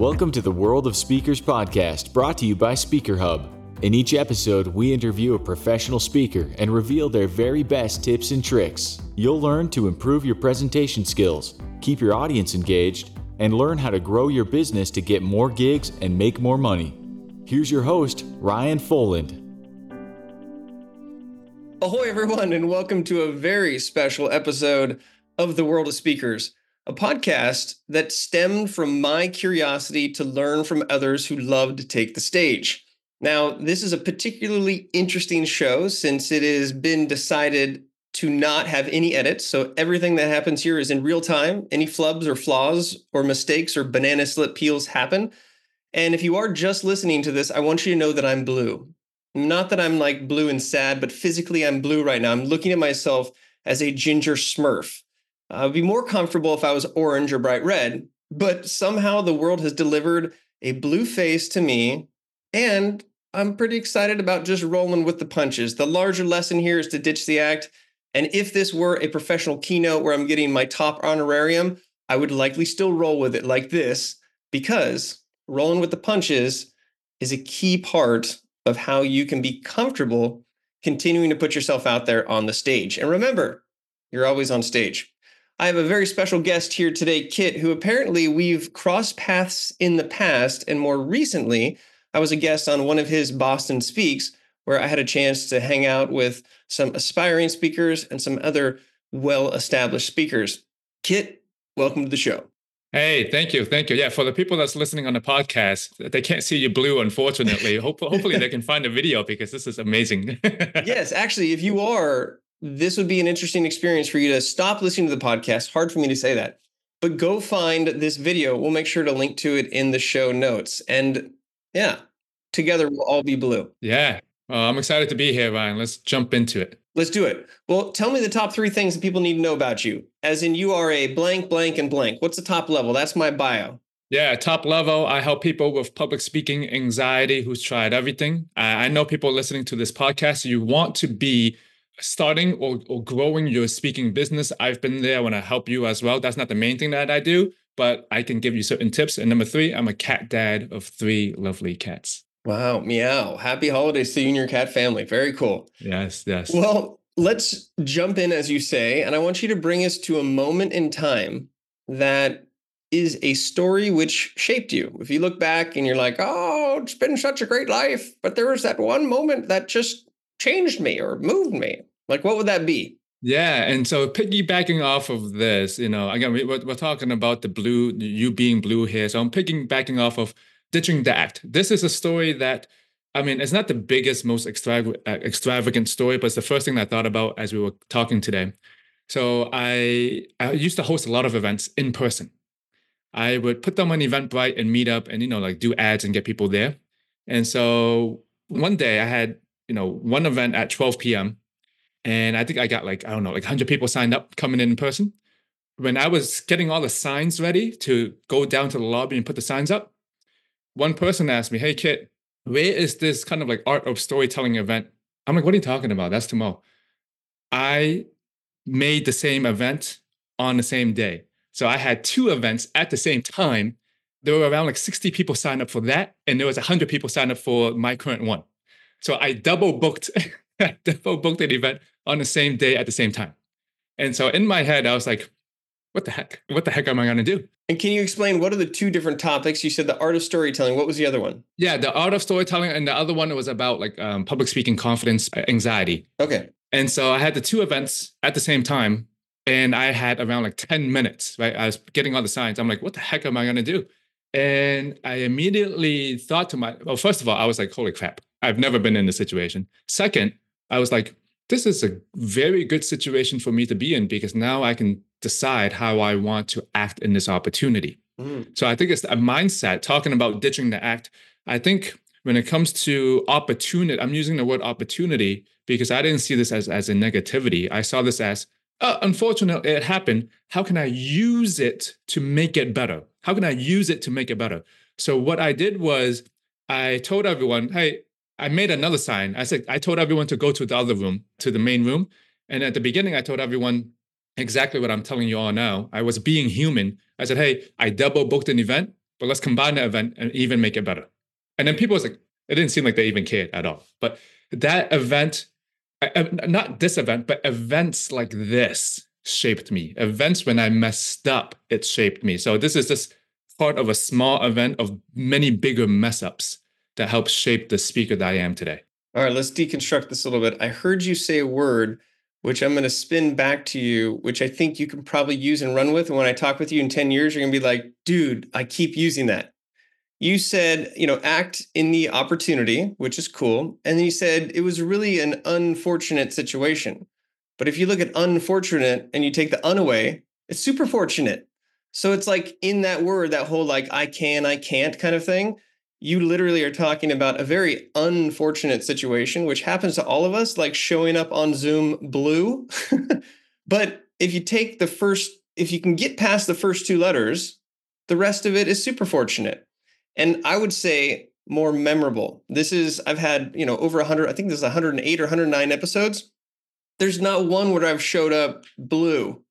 Welcome to the World of Speakers podcast, brought to you by SpeakerHub. In each episode, we interview a professional speaker and reveal their very best tips and tricks. You'll learn to improve your presentation skills, keep your audience engaged, and learn how to grow your business to get more gigs and make more money. Here's your host, Ryan Foland. Ahoy, everyone, and welcome to a very special episode of the World of Speakers, a podcast that stemmed from my curiosity to learn from others who love to take the stage. Now, this is a particularly interesting show since it has been decided to not have any edits. So everything that happens here is in real time. Any flubs or flaws or mistakes or banana slip peels happen. And if you are just listening to this, I want you to know that I'm blue. Not that I'm like blue and sad, but physically I'm blue right now. I'm looking at myself as a ginger smurf. Uh, I'd be more comfortable if I was orange or bright red, but somehow the world has delivered a blue face to me. And I'm pretty excited about just rolling with the punches. The larger lesson here is to ditch the act. And if this were a professional keynote where I'm getting my top honorarium, I would likely still roll with it like this because rolling with the punches is a key part of how you can be comfortable continuing to put yourself out there on the stage. And remember, you're always on stage. I have a very special guest here today, Kit, who apparently we've crossed paths in the past. And more recently, I was a guest on one of his BostonSpeaks, where I had a chance to hang out with some aspiring speakers and some other well established speakers. Kit, welcome to the show. Hey, thank you, thank you. Yeah, for the people that's listening on the podcast, they can't see you blue, unfortunately. hopefully, they can find a video because this is amazing. yes, actually, if you are, this would be an interesting experience for you to stop listening to the podcast. Hard for me to say that, but go find this video. We'll make sure to link to it in the show notes. And yeah, together we'll all be blue. Yeah, well, I'm excited to be here, Ryan. Let's jump into it. Let's do it. Well, tell me the top three things that people need to know about you. As in, you are a blank, blank, and blank. What's the top level? That's my bio. Yeah, top level. I help people with public speaking anxiety who's tried everything. I know people listening to this podcast, you want to be starting or, or growing your speaking business. I've been there when I help you as well. That's not the main thing that I do, but I can give you certain tips. And number three, I'm a cat dad of three lovely cats. Wow, meow. Happy holidays to you and your cat family. Very cool. Yes, yes. Well, let's jump in, as you say, and I want you to bring us to a moment in time that is a story which shaped you. If you look back and you're like, oh, it's been such a great life, but there was that one moment that just changed me or moved me. Like, what would that be? Yeah, and so piggybacking off of this, you know, again, we, are we're talking about the blue, you being blue here. So I'm piggybacking off of ditching the act. This is a story that, I mean, it's not the biggest, most extravagant, uh, extravagant story, but it's the first thing I thought about as we were talking today. So I, I used to host a lot of events in person. I would put them on Eventbrite and Meetup and, you know, like do ads and get people there. And so one day I had, you know, one event at 12 p.m. And I think I got like, I don't know, like 100 people signed up coming in in person. When I was getting all the signs ready to go down to the lobby and put the signs up, one person asked me, Hey, Kit, where is this kind of like art of storytelling event? I'm like, What are you talking about? That's tomorrow. I made the same event on the same day. So I had two events at the same time. There were around like 60 people signed up for that, and there was 100 people signed up for my current one. So I double booked, double booked an event on the same day at the same time. And so in my head, I was like, what the heck? What the heck am I going to do? And can you explain what are the two different topics? You said the art of storytelling. What was the other one? Yeah, the art of storytelling, and the other one was about like um, public speaking, confidence, anxiety. Okay. And so I had the two events at the same time, and I had around like ten minutes. Right, I was getting all the signs. I'm like, what the heck am I going to do? And I immediately thought to my, well, first of all, I was like, holy crap, I've never been in this situation. Second, I was like, this is a very good situation for me to be in because now I can decide how I want to act in this opportunity. Mm. So I think it's a mindset talking about ditching the act. I think when it comes to opportunity, I'm using the word opportunity because I didn't see this as, as a negativity. I saw this as, oh, unfortunately, it happened. How can I use it to make it better? How can I use it to make it better? So what I did was I told everyone, hey, I made another sign. I said, I told everyone to go to the other room, to the main room. And at the beginning, I told everyone exactly what I'm telling you all now. I was being human. I said, hey, I double booked an event. but let's combine the event and even make it better. And then people was like, it didn't seem like they even cared at all. But that event, not this event, but events like this shaped me. Events when I messed up, it shaped me. So this is just part of a small event of many bigger mess ups that helps shape the speaker that I am today. All right, let's deconstruct this a little bit. I heard you say a word which I'm going to spin back to you, which I think you can probably use and run with. And when I talk with you in 10 years, you're going to be like, dude, I keep using that. You said, you know, act in the opportunity, which is cool. And then you said it was really an unfortunate situation. But if you look at unfortunate and you take the un away, it's super fortunate. So it's like in that word, that whole like, I can, I can't kind of thing you literally are talking about a very unfortunate situation, which happens to all of us, like showing up on Zoom blue. but if you take the first, if you can get past the first two letters, the rest of it is super fortunate. And I would say more memorable. This is, I've had, you know, over 100, I think this is 108 or 109 episodes. There's not one where I've showed up blue.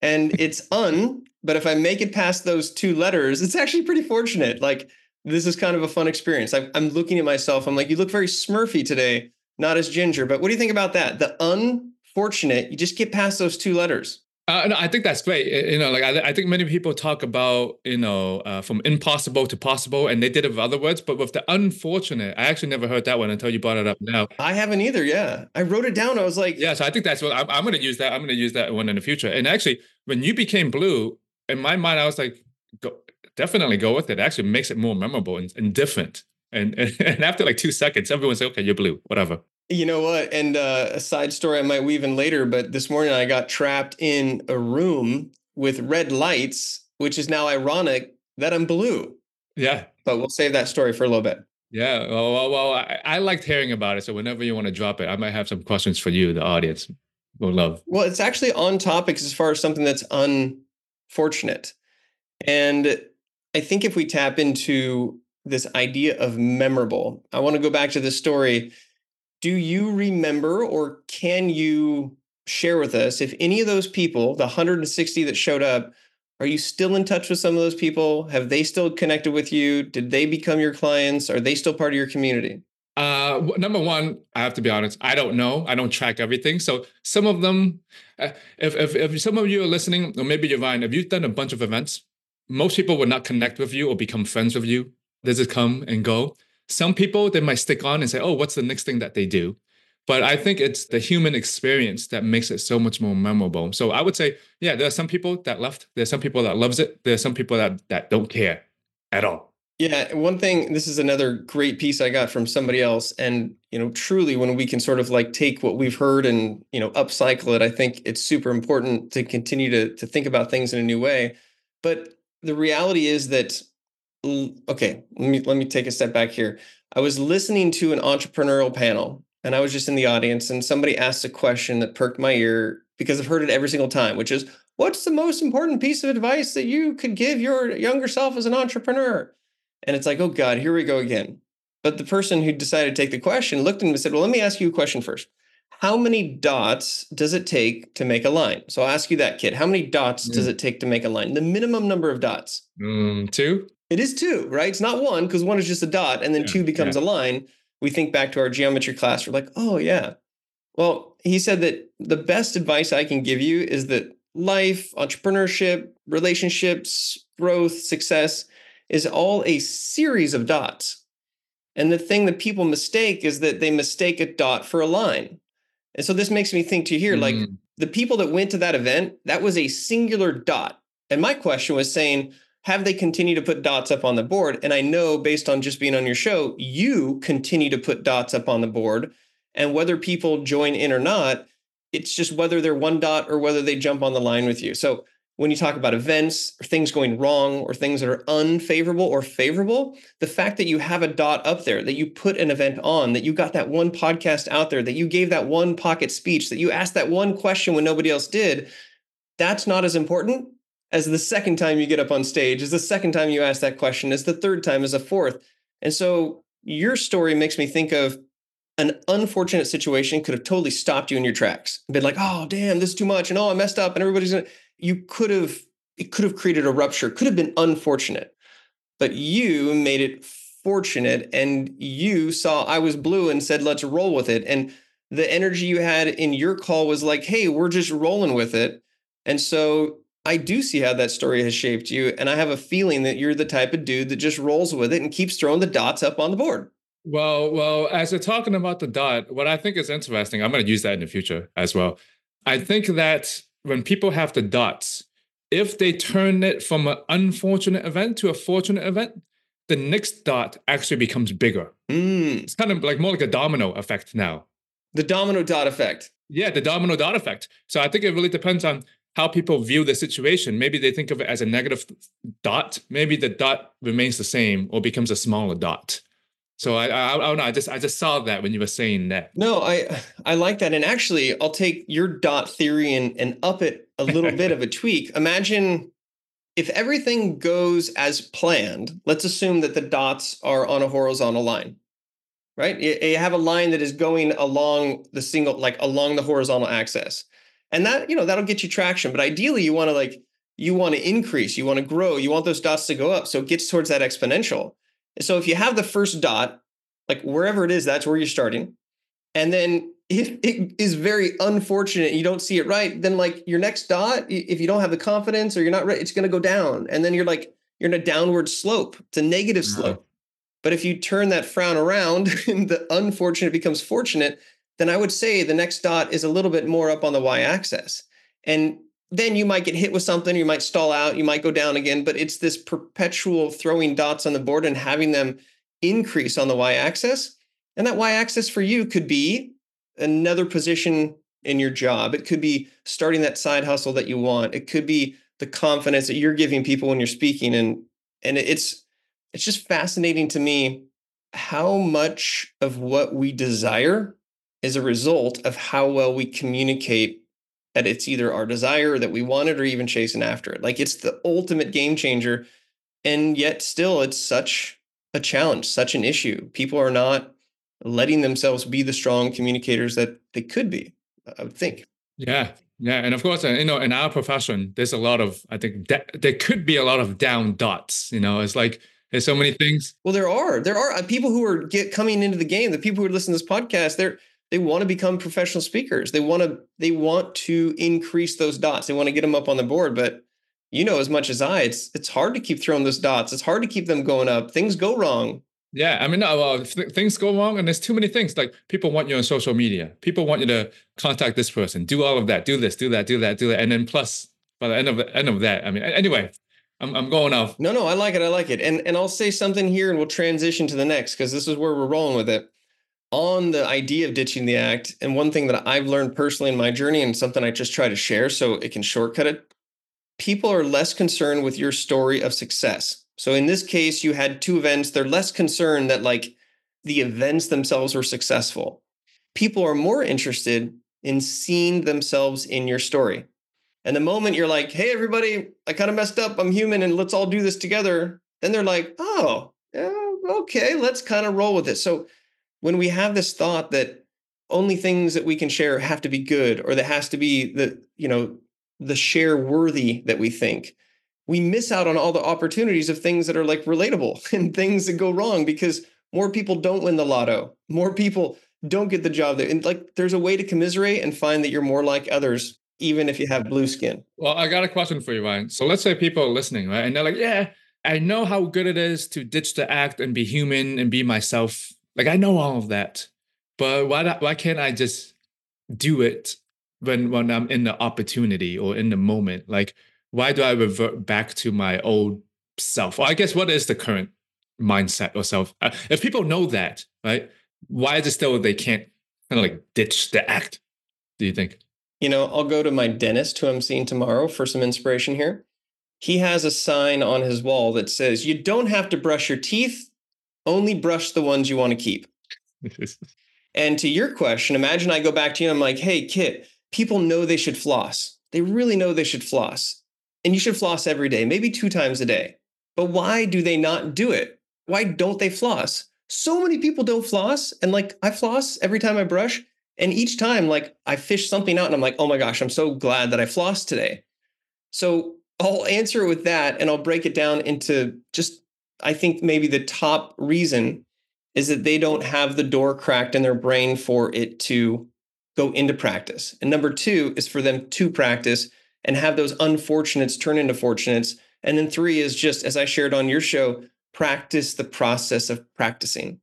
And it's un, but if I make it past those two letters, it's actually pretty fortunate. Like, this is kind of a fun experience. I, I'm looking at myself. I'm like, you look very smurfy today, not as ginger. But what do you think about that? The unfortunate, you just get past those two letters. Uh, no, I think that's great. You know, like I, I think many people talk about, you know, uh, from impossible to possible, and they did it with other words. But with the unfortunate, I actually never heard that one until you brought it up now. I haven't either. Yeah, I wrote it down. I was like, yeah. So I think that's what I'm, I'm going to use that. I'm going to use that one in the future. And actually, when you became blue, in my mind, I was like, go, definitely go with it. it actually makes it more memorable and, and different. And, and, and after like two seconds, everyone's like, okay, you're blue, whatever. You know what? And uh, a side story I might weave in later, but this morning I got trapped in a room with red lights, which is now ironic that I'm blue. Yeah. But we'll save that story for a little bit. Yeah. Well, well, well I, I liked hearing about it. So whenever you want to drop it, I might have some questions for you, the audience love. Well, it's actually on topics as far as something that's unfortunate. And I think if we tap into this idea of memorable, I want to go back to the story. Do you remember or can you share with us if any of those people, the 160 that showed up, are you still in touch with some of those people? Have they still connected with you? Did they become your clients? Are they still part of your community? Uh, number one, I have to be honest. I don't know. I don't track everything. So some of them, uh, if, if if some of you are listening, or maybe Ryan, if you've done a bunch of events, most people would not connect with you or become friends with you. They just come and go. Some people, they might stick on and say, oh, what's the next thing that they do? But I think it's the human experience that makes it so much more memorable. So I would say, yeah, there are some people that left. There's some people that loves it. There's some people that that don't care at all. Yeah, one thing, this is another great piece I got from somebody else. And, you know, truly when we can sort of like take what we've heard and, you know, upcycle it, I think it's super important to continue to to think about things in a new way. But the reality is that okay let me let me take a step back here. I was listening to an entrepreneurial panel and i was just in the audience and somebody asked a question that perked my ear because i've heard it every single time which is what's the most important piece of advice that you could give your younger self as an entrepreneur? And it's like oh god here we go again. But the person who decided to take the question looked at me and said well let me ask you a question first how many dots does it take to make a line? So I'll ask you that, Kit. How many dots mm. does it take to make a line? The minimum number of dots? Mm, two. It is two, right? It's not one because one is just a dot and then yeah, two becomes yeah. a line. We think back to our geometry class. We're like, oh, yeah. Well, he said that the best advice I can give you is that life, entrepreneurship, relationships, growth, success is all a series of dots. And the thing that people mistake is that they mistake a dot for a line. And so this makes me think to here, mm. like the people that went to that event, that was a singular dot. And my question was saying, have they continued to put dots up on the board? And I know based on just being on your show, you continue to put dots up on the board. And whether people join in or not, it's just whether they're one dot or whether they jump on the line with you. So when you talk about events or things going wrong or things that are unfavorable or favorable, the fact that you have a dot up there, that you put an event on, that you got that one podcast out there, that you gave that one pocket speech, that you asked that one question when nobody else did, that's not as important as the second time you get up on stage, as the second time you ask that question, as the third time, as a fourth. And so your story makes me think of an unfortunate situation could have totally stopped you in your tracks, been like, oh, damn, this is too much. And oh, I messed up and everybody's gonna you could have it could have created a rupture could have been unfortunate but you made it fortunate and you saw I was blue and said, let's roll with it. And the energy you had in your call was like, hey, we're just rolling with it. And so I do see how that story has shaped you. And I have a feeling that you're the type of dude that just rolls with it and keeps throwing the dots up on the board. Well, well, as you're talking about the dot, what I think is interesting, I'm going to use that in the future as well. I think that when people have the dots, if they turn it from an unfortunate event to a fortunate event, the next dot actually becomes bigger. Mm. It's kind of like more like a domino effect now. The domino dot effect. Yeah, the domino dot effect. So I think it really depends on how people view the situation. Maybe they think of it as a negative dot. Maybe the dot remains the same or becomes a smaller dot. So I, I, I oh, don't know. I just I just saw that when you were saying that. No, I I like that. And actually, I'll take your dot theory and and up it a little bit of a tweak. Imagine if everything goes as planned. Let's assume that the dots are on a horizontal line, right? You, you have a line that is going along the single, like along the horizontal axis, and that you know that'll get you traction. But ideally, you want to like you want to increase, you want to grow, you want those dots to go up, so it gets towards that exponential. So if you have the first dot, like wherever it is, that's where you're starting. And then if it is very unfortunate, you don't see it right, then like your next dot, if you don't have the confidence or you're not right, it's going to go down. And then you're like, you're in a downward slope. It's a negative mm-hmm. slope. But if you turn that frown around and the unfortunate becomes fortunate, then I would say the next dot is a little bit more up on the y axis. And then you might get hit with something, you might stall out, you might go down again, but it's this perpetual throwing dots on the board and having them increase on the y axis. And that y axis for you could be another position in your job. It could be starting that side hustle that you want. It could be the confidence that you're giving people when you're speaking and and it's it's just fascinating to me how much of what we desire is a result of how well we communicate that it's either our desire that we want it or even chasing after it. Like it's the ultimate game changer. And yet still it's such a challenge, such an issue. People are not letting themselves be the strong communicators that they could be, I would think. Yeah. Yeah. And of course, uh, you know, in our profession, there's a lot of, I think that there could be a lot of down dots, you know, it's like, there's so many things. Well, there are, there are uh, people who are get coming into the game, the people who are listening to this podcast, they're, they want to become professional speakers. They want to they want to increase those dots. They want to get them up on the board, but you know as much as I, it's it's hard to keep throwing those dots. It's hard to keep them going up. Things go wrong. Yeah, I mean, no, well, th- things go wrong, and there's too many things. Like people want you on social media. People want you to contact this person, do all of that, do this, do that, do that, do that, and then plus by the end of the end of that, I mean, anyway, I'm I'm going off. No, no, I like it. I like it, and and I'll say something here, and we'll transition to the next because this is where we're rolling with it on the idea of ditching the act, and one thing that I've learned personally in my journey, and something I just try to share so it can shortcut it, people are less concerned with your story of success. So in this case, you had two events. They're less concerned that like the events themselves were successful. People are more interested in seeing themselves in your story. And the moment you're like, hey, everybody, I kind of messed up. I'm human and let's all do this together. Then they're like, oh, yeah, okay, let's kind of roll with it. So when we have this thought that only things that we can share have to be good or that has to be the you know the share worthy that we think we miss out on all the opportunities of things that are like relatable and things that go wrong because more people don't win the lotto. More people don't get the job there and like there's a way to commiserate and find that you're more like others even if you have blue skin. Well i got a question for you ryan. So let's say people are listening right and they're like yeah i know how good it is to ditch the act and be human and be myself like I know all of that, but why why can't I just do it when when I'm in the opportunity or in the moment? Like why do I revert back to my old self? Well, I guess what is the current mindset or self? Uh, if people know that, right? Why is it still they can't kind of like ditch the act? Do you think? You know, I'll go to my dentist who I'm seeing tomorrow for some inspiration here. He has a sign on his wall that says, You don't have to brush your teeth only brush the ones you want to keep. and to your question, imagine I go back to you and I'm like, hey, Kit, people know they should floss. They really know they should floss. And you should floss every day, maybe two times a day. But why do they not do it? Why don't they floss? So many people don't floss. And like I floss every time I brush. And each time, like I fish something out and I'm like, oh my gosh, I'm so glad that I flossed today. So I'll answer it with that and I'll break it down into just I think maybe the top reason is that they don't have the door cracked in their brain for it to go into practice. And number two is for them to practice and have those unfortunates turn into fortunates. And then three is just, as I shared on your show, practice the process of practicing.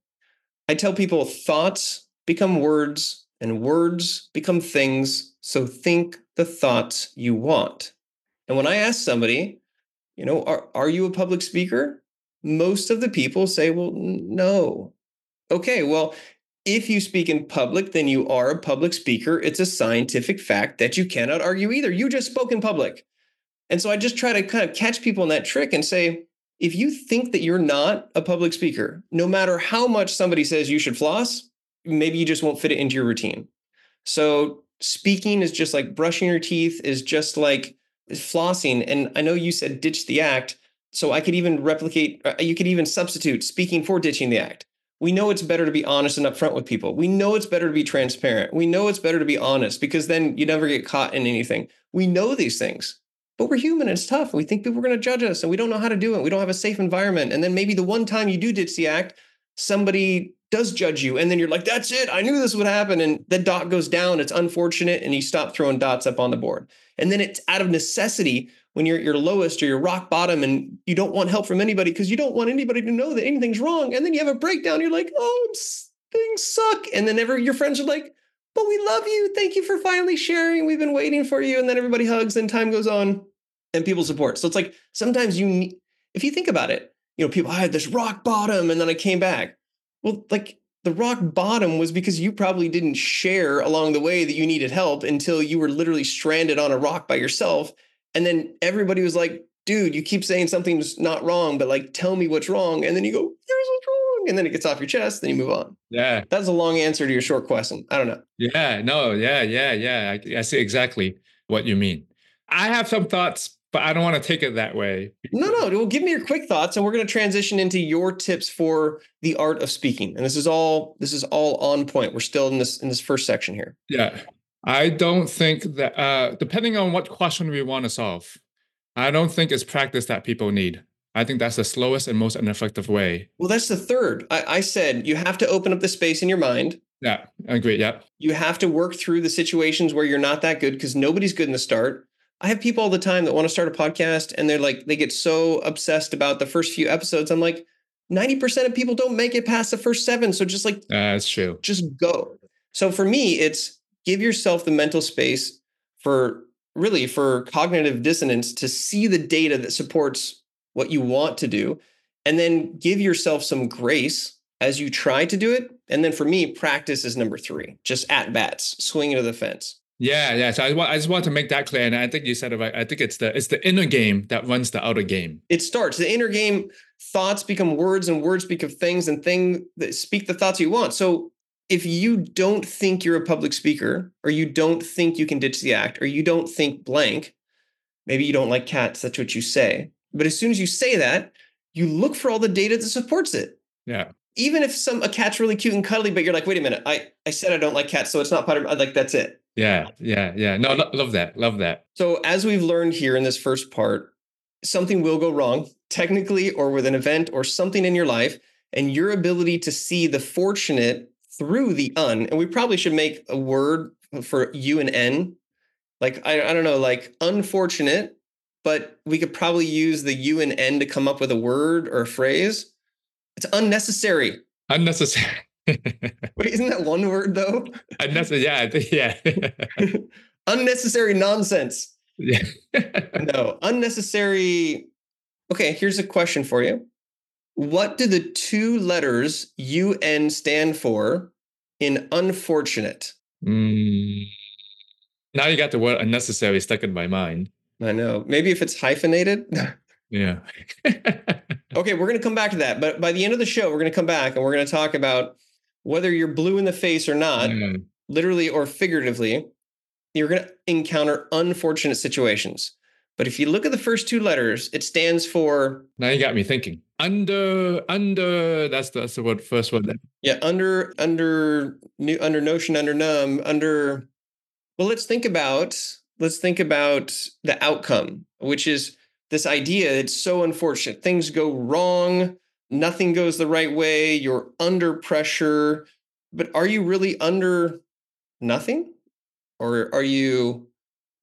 I tell people thoughts become words and words become things. So think the thoughts you want. And when I ask somebody, you know, are, are you a public speaker? Most of the people say, well, no. Okay, well, if you speak in public, then you are a public speaker. It's a scientific fact that you cannot argue either. You just spoke in public. And so I just try to kind of catch people in that trick and say, if you think that you're not a public speaker, no matter how much somebody says you should floss, maybe you just won't fit it into your routine. So speaking is just like brushing your teeth, is just like flossing. And I know you said ditch the act. So I could even replicate, uh, you could even substitute speaking for ditching the act. We know it's better to be honest and upfront with people. We know it's better to be transparent. We know it's better to be honest because then you never get caught in anything. We know these things, but we're human and it's tough. We think people are going to judge us and we don't know how to do it. We don't have a safe environment. And then maybe the one time you do ditch the act, somebody does judge you. And then you're like, that's it. I knew this would happen. And the dot goes down. It's unfortunate. And you stop throwing dots up on the board. And then it's out of necessity when you're at your lowest or your rock bottom and you don't want help from anybody because you don't want anybody to know that anything's wrong. And then you have a breakdown. You're like, oh, things suck. And then ever your friends are like, but we love you. Thank you for finally sharing. We've been waiting for you. And then everybody hugs and time goes on and people support. So it's like sometimes you need, if you think about it, you know, people, I had this rock bottom and then I came back. Well, like the rock bottom was because you probably didn't share along the way that you needed help until you were literally stranded on a rock by yourself. And then everybody was like, dude, you keep saying something's not wrong, but like, tell me what's wrong. And then you go, here's what's wrong. And then it gets off your chest, then you move on. Yeah. That's a long answer to your short question. I don't know. Yeah. No. Yeah. Yeah. Yeah. I, I see exactly what you mean. I have some thoughts but I don't want to take it that way. No, no. Well, give me your quick thoughts, and we're going to transition into your tips for the art of speaking. And this is all this is all on point. We're still in this in this first section here. Yeah, I don't think that uh, depending on what question we want to solve, I don't think it's practice that people need. I think that's the slowest and most ineffective way. Well, that's the third. I, I said you have to open up the space in your mind. Yeah, I agree. Yeah. You have to work through the situations where you're not that good because nobody's good in the start. I have people all the time that want to start a podcast and they're like, they get so obsessed about the first few episodes. I'm like, 90% of people don't make it past the first seven. So just like, that's true. Just go. So for me, it's give yourself the mental space for really for cognitive dissonance to see the data that supports what you want to do. And then give yourself some grace as you try to do it. And then for me, practice is number three, just at bats, swing into the fence. Yeah, yeah. So I, I just want to make that clear, and I think you said it right. I think it's the it's the inner game that runs the outer game. It starts the inner game. Thoughts become words, and words become things, and thing that speak the thoughts you want. So if you don't think you're a public speaker, or you don't think you can ditch the act, or you don't think blank, maybe you don't like cats. That's what you say. But as soon as you say that, you look for all the data that supports it. Yeah. Even if some a cat's really cute and cuddly, but you're like, wait a minute, I I said I don't like cats, so it's not part of like that's it yeah, yeah, yeah. No, lo- love that. Love that. So, as we've learned here in this first part, something will go wrong, technically, or with an event or something in your life, and your ability to see the fortunate through the un. And we probably should make a word for U and N. Like, I, I don't know, like unfortunate, but we could probably use the U and N to come up with a word or a phrase. It's unnecessary. Unnecessary. Wait, isn't that one word though? Unnecessary, yeah, yeah. Unnecessary nonsense. Yeah. no, unnecessary. Okay, here's a question for you. What do the two letters UN stand for in unfortunate? Mm. Now you got the word unnecessary stuck in my mind. I know. Maybe if it's hyphenated. yeah. okay, we're going to come back to that. But by the end of the show, we're going to come back and we're going to talk about whether you're blue in the face or not, mm. literally or figuratively, you're going to encounter unfortunate situations. But if you look at the first two letters, it stands for. Now you got me thinking. Under, under. That's the, that's the word. First one. Then. Yeah, under, under, new, under notion, under num under. Well, let's think about let's think about the outcome, which is this idea. It's so unfortunate. Things go wrong nothing goes the right way, you're under pressure, but are you really under nothing? Or are you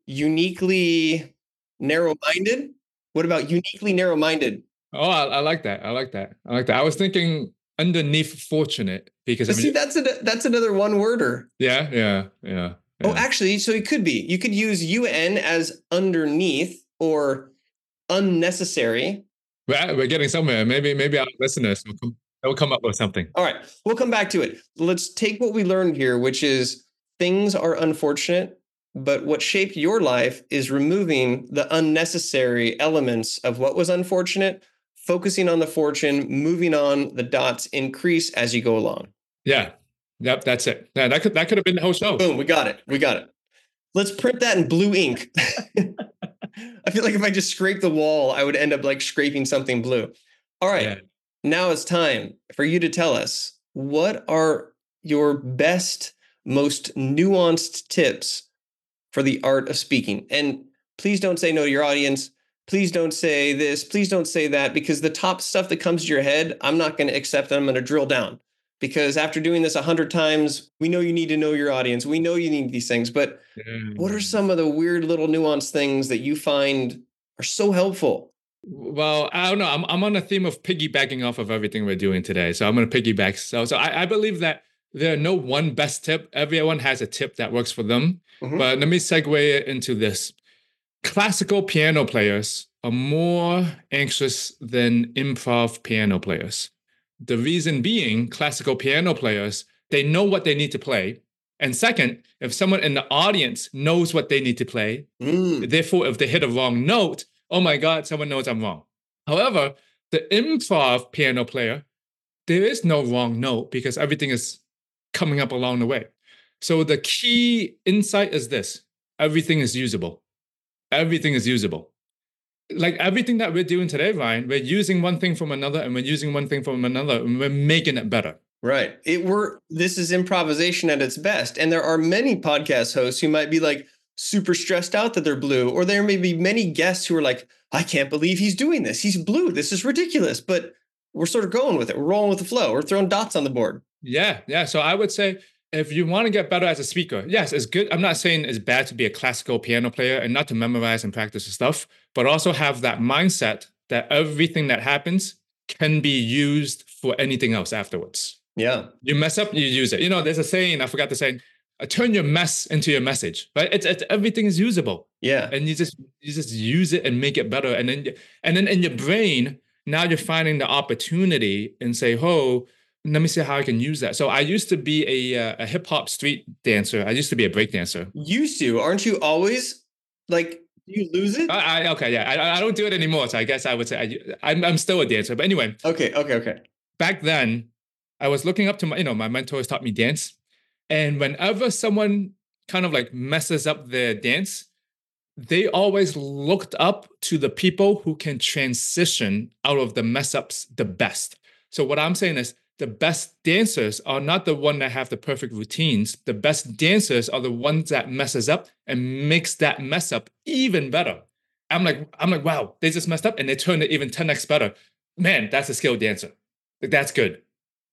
uniquely narrow minded? What about uniquely narrow minded? Oh, I, I, like that. I like that. I like that. I was thinking underneath fortunate because I mean, see that's a that's another one worder. Yeah, yeah, yeah. Oh, yeah. Oh, actually, so it could be. You could use UN as underneath or unnecessary. We're, we're getting somewhere. Maybe maybe our listeners will come, they'll come up with something. All right, we'll come back to it. Let's take what we learned here, which is things are unfortunate, but what shaped your life is removing the unnecessary elements of what was unfortunate, focusing on the fortune, moving on. The dots increase as you go along. Yeah, Yep, that's it. Yeah, that could that could have been the whole show. Boom, we got it. We got it. Let's print that in blue ink. I feel like if I just scrape the wall, I would end up like scraping something blue. All right. Yeah. Now it's time for you to tell us what are your best, most nuanced tips for the art of speaking. And please don't say no to your audience. Please don't say this. Please don't say that because the top stuff that comes to your head, I'm not going to accept and I'm going to drill down because after doing this a hundred times, we know you need to know your audience. We know you need these things, but mm. what are some of the weird little nuanced things that you find are so helpful? Well, I don't know. I'm I'm on a theme of piggybacking off of everything we're doing today, so I'm going to piggyback. So, so I, I believe that there are no one best tip. Everyone has a tip that works for them. Mm-hmm. But let me segue into this. Classical piano players are more anxious than improv piano players. The reason being, classical piano players, they know what they need to play. And second, if someone in the audience knows what they need to play, mm. therefore, if they hit a wrong note, oh my God, someone knows I'm wrong. However, the improv piano player, there is no wrong note because everything is coming up along the way. So the key insight is this everything is usable. Everything is usable like everything that we're doing today, Ryan, we're using one thing from another and we're using one thing from another and we're making it better. Right. It were this is improvisation at its best. And there are many podcast hosts who might be like super stressed out that they're blue, or there may be many guests who are like, I can't believe he's doing this. He's blue. This is ridiculous. But we're sort of going with it. We're rolling with the flow. We're throwing dots on the board. Yeah. Yeah. So I would say if you want to get better as a speaker, yes, it's good. I'm not saying it's bad to be a classical piano player and not to memorize and practice stuff, but also have that mindset that everything that happens can be used for anything else afterwards. Yeah. You mess up, you use it. You know, there's a saying, I forgot the saying, uh, turn your mess into your message, right? It's, it's everything is usable. Yeah. And you just you just use it and make it better. And then and then in your brain, now you're finding the opportunity and say, oh, let me see how I can use that. So I used to be a, uh, a hip hop street dancer. I used to be a break dancer. Used to, aren't you always like? you lose it? I, I okay, yeah. I, I don't do it anymore. So I guess I would say I, I'm I'm still a dancer. But anyway. Okay, okay, okay. Back then, I was looking up to my, you know, my mentors taught me dance, and whenever someone kind of like messes up their dance, they always looked up to the people who can transition out of the mess ups the best. So what I'm saying is the best dancers are not the one that have the perfect routines. The best dancers are the ones that messes up and makes that mess up even better. I'm like, I'm like, wow, they just messed up and they turned it even 10x better. Man, that's a skilled dancer. Like that's good.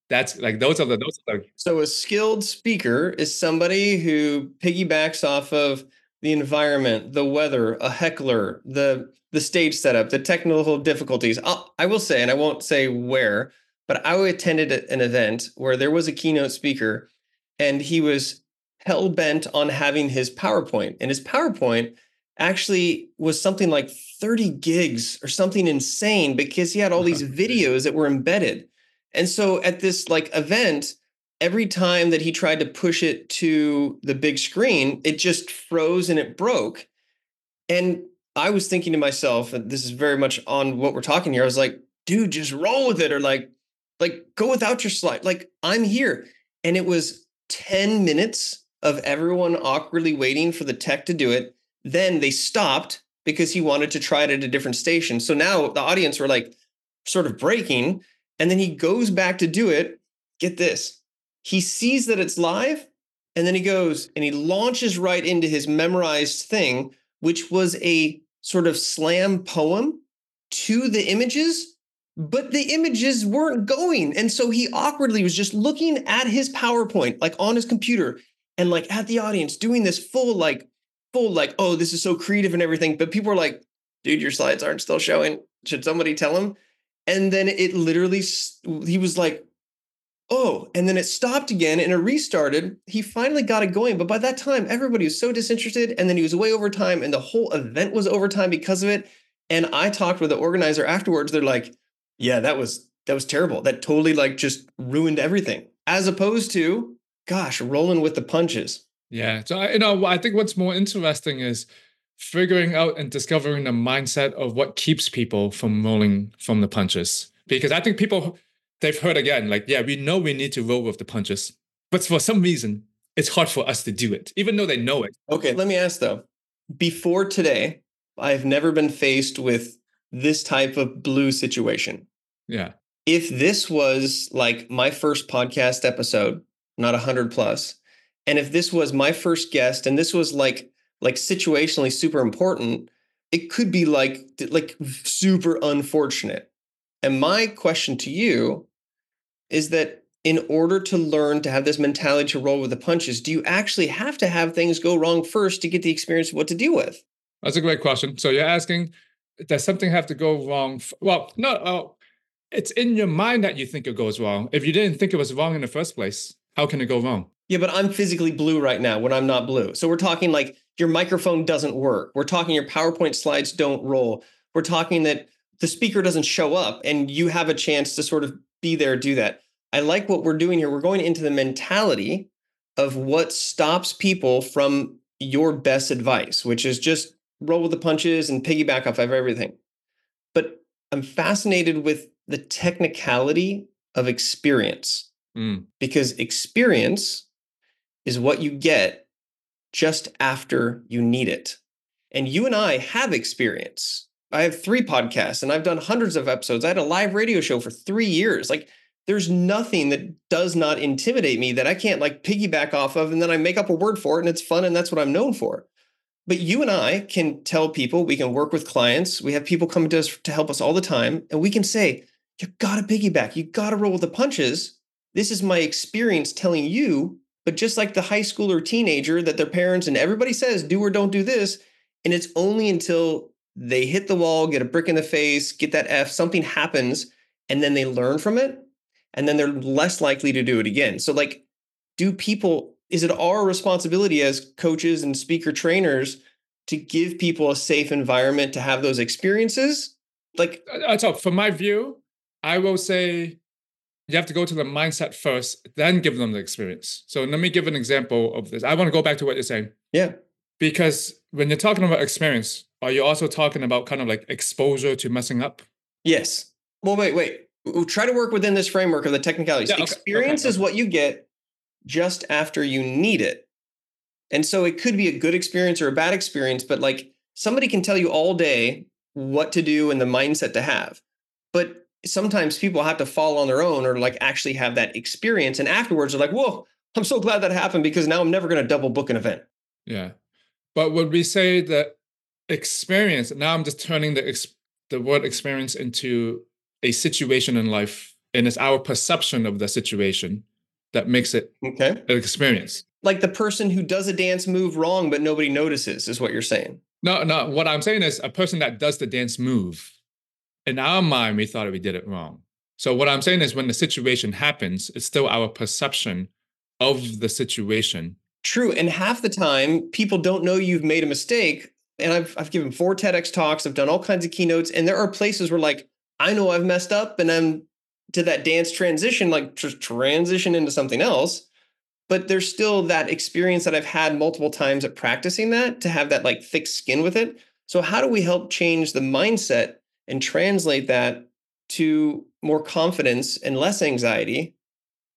That's like those are the those are the So a skilled speaker is somebody who piggybacks off of the environment, the weather, a heckler, the the stage setup, the technical difficulties. I'll, I will say, and I won't say where, but I attended an event where there was a keynote speaker and he was hell bent on having his PowerPoint. And his PowerPoint actually was something like 30 gigs or something insane because he had all these videos that were embedded. And so at this like event, every time that he tried to push it to the big screen, it just froze and it broke. And I was thinking to myself, and this is very much on what we're talking here. I was like, dude, just roll with it, or like, like, go without your slide. Like, I'm here. And it was 10 minutes of everyone awkwardly waiting for the tech to do it. Then they stopped because he wanted to try it at a different station. So now the audience were like sort of breaking. And then he goes back to do it. Get this. He sees that it's live. And then he goes and he launches right into his memorized thing, which was a sort of slam poem to the images but the images weren't going. And so he awkwardly was just looking at his PowerPoint, like on his computer, and like at the audience, doing this full, like, full, like, oh, this is so creative and everything. But people are like, dude, your slides aren't still showing. Should somebody tell him? And then it literally, he was like, oh, and then it stopped again and it restarted. He finally got it going. But by that time, everybody was so disinterested. And then he was way over time and the whole event was over time because of it. And I talked with the organizer afterwards. They're like, yeah, that was that was terrible. That totally like just ruined everything. As opposed to, gosh, rolling with the punches. Yeah. So you know, I think what's more interesting is figuring out and discovering the mindset of what keeps people from rolling from the punches. Because I think people they've heard again, like, yeah, we know we need to roll with the punches, but for some reason, it's hard for us to do it, even though they know it. Okay, let me ask though. Before today, I've never been faced with this type of blue situation. Yeah. If this was like my first podcast episode, not 100 plus, and if this was my first guest and this was like like situationally super important, it could be like like super unfortunate. And my question to you is that in order to learn to have this mentality to roll with the punches, do you actually have to have things go wrong first to get the experience of what to deal with? That's a great question. So you're asking, does something have to go wrong? Well, no, uh, it's in your mind that you think it goes wrong. If you didn't think it was wrong in the first place, how can it go wrong? Yeah, but I'm physically blue right now when I'm not blue. So we're talking like your microphone doesn't work. We're talking your PowerPoint slides don't roll. We're talking that the speaker doesn't show up and you have a chance to sort of be there, do that. I like what we're doing here. We're going into the mentality of what stops people from your best advice, which is just roll with the punches and piggyback off of everything. But I'm fascinated with the technicality of experience mm. because experience is what you get just after you need it. And you and I have experience. I have three podcasts and I've done hundreds of episodes. I had a live radio show for three years. Like, there's nothing that does not intimidate me that I can't like piggyback off of and then I make up a word for it and it's fun and that's what I'm known for. But you and I can tell people, we can work with clients. We have people come to us to help us all the time and we can say, you got to piggyback. You got to roll with the punches. This is my experience telling you, but just like the high schooler teenager that their parents and everybody says do or don't do this and it's only until they hit the wall, get a brick in the face, get that F, something happens and then they learn from it and then they're less likely to do it again. So, like, do people, is it our responsibility as coaches and speaker trainers to give people a safe environment to have those experiences? Like, uh, uh, so from my view, I will say you have to go to the mindset first, then give them the experience. So, let me give an example of this. I want to go back to what you're saying. Yeah. Because when you're talking about experience, are you also talking about kind of like exposure to messing up? Yes. Well, wait, wait We'll try to work within this framework of the technicalities. Yeah, okay, Experience okay, okay. is what you get just after you need it. And so it could be a good experience or a bad experience, but like somebody can tell you all day what to do and the mindset to have. But sometimes people have to fall on their own or like actually have that experience. And afterwards they're like, whoa, I'm so glad that happened because now I'm never going to double book an event. Yeah. But would we say that experience, now I'm just turning the, the word experience into a situation in life and it's our perception of the situation that makes it okay an experience like the person who does a dance move wrong but nobody notices is what you're saying no no what i'm saying is a person that does the dance move in our mind we thought we did it wrong so what i'm saying is when the situation happens it's still our perception of the situation true and half the time people don't know you've made a mistake and i've, I've given four TEDx talks i've done all kinds of keynotes and there are places where like I know I've messed up and I'm to that dance transition, like just transition into something else. But there's still that experience that I've had multiple times at practicing that to have that like thick skin with it. So, how do we help change the mindset and translate that to more confidence and less anxiety?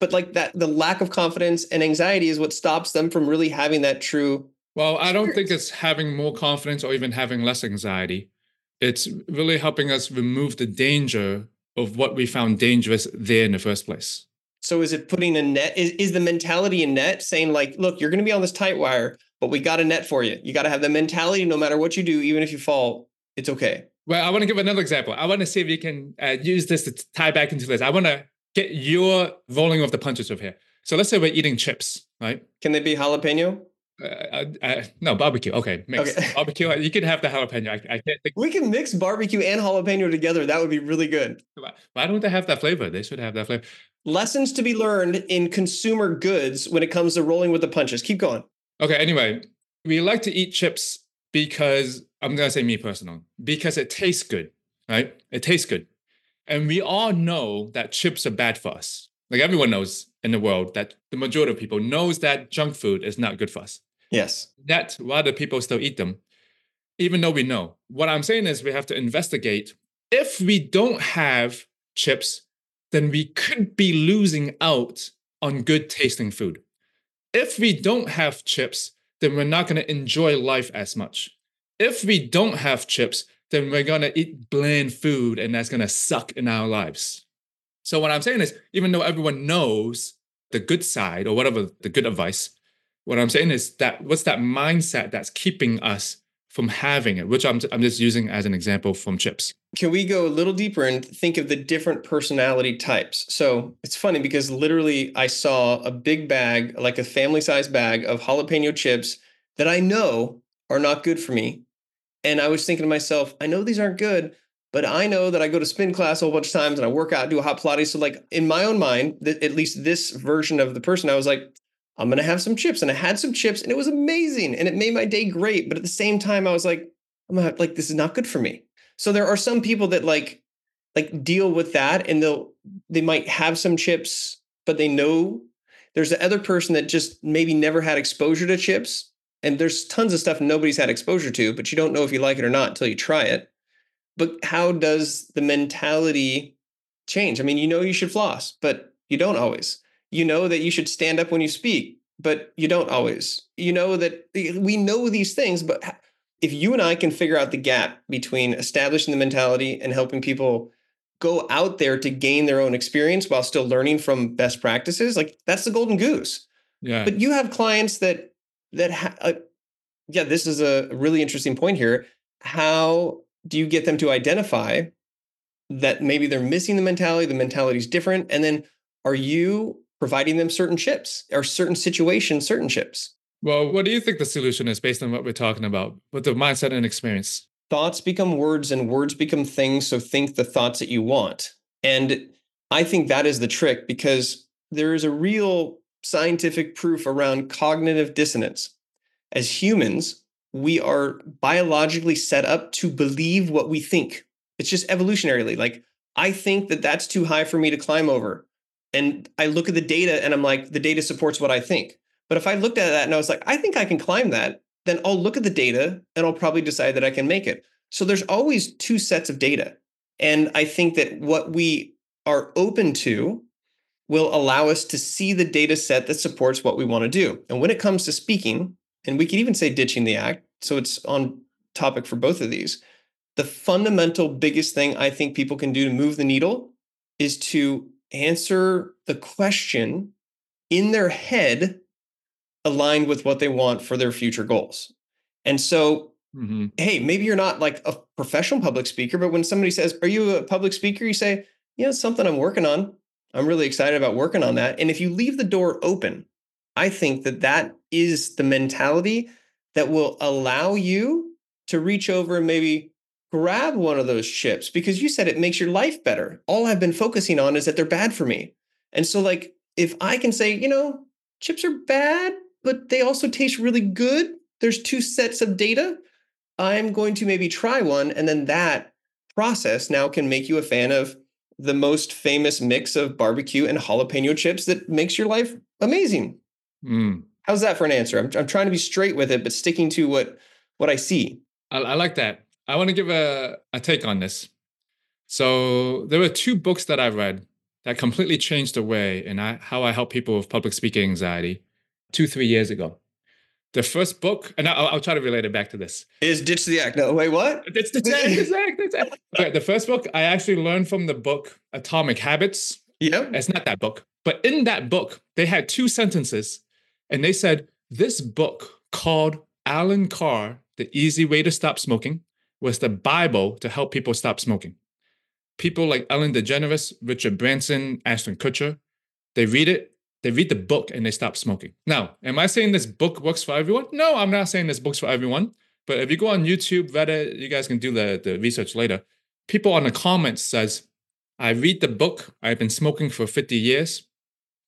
But like that, the lack of confidence and anxiety is what stops them from really having that true. Well, I don't think it's having more confidence or even having less anxiety it's really helping us remove the danger of what we found dangerous there in the first place. So is it putting a net? Is, is the mentality a net saying like, look, you're going to be on this tight wire, but we got a net for you. You got to have the mentality no matter what you do, even if you fall, it's okay. Well, I want to give another example. I want to see if you can uh, use this to tie back into this. I want to get your rolling of the punches over here. So let's say we're eating chips, right? Can they be jalapeno? Uh, uh, uh no, barbecue. Okay, mix. Okay. barbecue. You can have the jalapeno. I, I, can't think. We can mix barbecue and jalapeno together. That would be really good. Why don't they have that flavor? They should have that flavor. Lessons to be learned in consumer goods when it comes to rolling with the punches. Keep going. Okay. Anyway, we like to eat chips because I'm gonna say me personal because it tastes good, right? It tastes good, and we all know that chips are bad for us. Like everyone knows in the world that the majority of people knows that junk food is not good for us. Yes. That why do people still eat them? Even though we know. What I'm saying is we have to investigate. If we don't have chips, then we could be losing out on good tasting food. If we don't have chips, then we're not going to enjoy life as much. If we don't have chips, then we're going to eat bland food and that's going to suck in our lives. So, what I'm saying is, even though everyone knows the good side or whatever the good advice, what I'm saying is that what's that mindset that's keeping us from having it, which I'm, I'm just using as an example from chips. Can we go a little deeper and think of the different personality types? So it's funny because literally I saw a big bag, like a family size bag of jalapeno chips that I know are not good for me. And I was thinking to myself, I know these aren't good, but I know that I go to spin class a whole bunch of times and I work out, do a hot Pilates. So, like in my own mind, that at least this version of the person, I was like, I'm gonna have some chips, and I had some chips, and it was amazing, and it made my day great. But at the same time, I was like, I'm have, like this is not good for me. So there are some people that like like deal with that, and they'll they might have some chips, but they know there's the other person that just maybe never had exposure to chips, and there's tons of stuff nobody's had exposure to, but you don't know if you like it or not until you try it. But how does the mentality change? I mean, you know you should floss, but you don't always. You know that you should stand up when you speak, but you don't always. You know that eh, we know these things, but if you and I can figure out the gap between establishing the mentality and helping people go out there to gain their own experience while still learning from best practices, like that's the golden goose. Yeah. But you have clients that that ha- uh, yeah, this is a really interesting point here. How do you get them to identify that maybe they're missing the mentality, the mentality is different, and then are you providing them certain chips or certain situations, certain chips? Well, what do you think the solution is based on what we're talking about with the mindset and experience? Thoughts become words and words become things. So think the thoughts that you want. And I think that is the trick because there is a real scientific proof around cognitive dissonance. As humans, we are biologically set up to believe what we think. It's just evolutionarily. Like, I think that that's too high for me to climb over. And I look at the data and I'm like, the data supports what I think. But if I looked at that and I was like, I think I can climb that, then I'll look at the data and I'll probably decide that I can make it. So there's always two sets of data. And I think that what we are open to will allow us to see the data set that supports what we want to do. And when it comes to speaking, and we could even say ditching the act, so it's on topic for both of these. The fundamental biggest thing I think people can do to move the needle is to answer the question in their head aligned with what they want for their future goals. And so, mm-hmm. hey, maybe you're not like a professional public speaker, but when somebody says, Are you a public speaker? You say, Yeah, it's something I'm working on. I'm really excited about working on that. And if you leave the door open, I think that that is the mentality that will allow you to reach over and maybe grab one of those chips because you said it makes your life better. All I've been focusing on is that they're bad for me. And so, like, if I can say, you know, chips are bad, but they also taste really good, there's two sets of data. I'm going to maybe try one. And then that process now can make you a fan of the most famous mix of barbecue and jalapeno chips that makes your life amazing. Mm. How's that for an answer? I'm, I'm trying to be straight with it, but sticking to what what I see. I, I like that. I want to give a, a take on this. So there were two books that I read that completely changed the way and how I help people with public speaking anxiety two, three years ago. The first book, and I'll, I'll, try to relate it back to this. Is Ditch the Act. No, wait, what? Ditch the Act. Act. Okay, the first book, I actually learned from the book Atomic Habits. Yeah. It's not that book. But in that book, they had two sentences, and they said, This book called Allen Carr, The Easy Way to Stop Smoking, was the Bible to help people stop smoking. People like Ellen DeGeneres, Richard Branson, Ashton Kutcher, they read it, they read the book and they stop smoking. Now, am I saying this book works for everyone? No, I'm not saying this book's for everyone. But if you go on YouTube, Reddit, you guys can do the, the research later. People on the comments says, I read the book. I've been smoking for 50 years.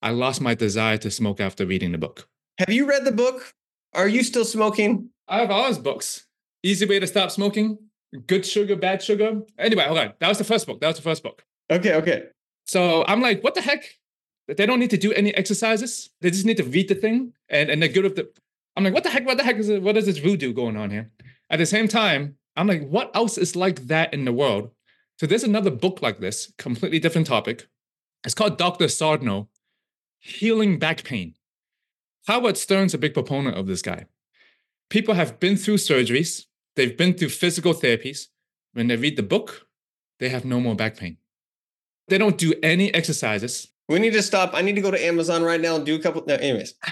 I lost my desire to smoke after reading the book. Have you read the book? Are you still smoking? I have all his books. Easy way to stop smoking. Good sugar, bad sugar. Anyway, hold on. That was the first book. That was the first book. Okay, okay. So I'm like, what the heck? They don't need to do any exercises. They just need to read the thing, and and they're good with the. I'm like, what the heck? What the heck is it? What is this voodoo going on here? At the same time, I'm like, what else is like that in the world? So there's another book like this, completely different topic. It's called Dr. Sarno, Healing Back Pain. Howard Stern's a big proponent of this guy. People have been through surgeries, they've been through physical therapies. When they read the book, they have no more back pain. They don't do any exercises. We need to stop. I need to go to Amazon right now and do a couple. No, anyways.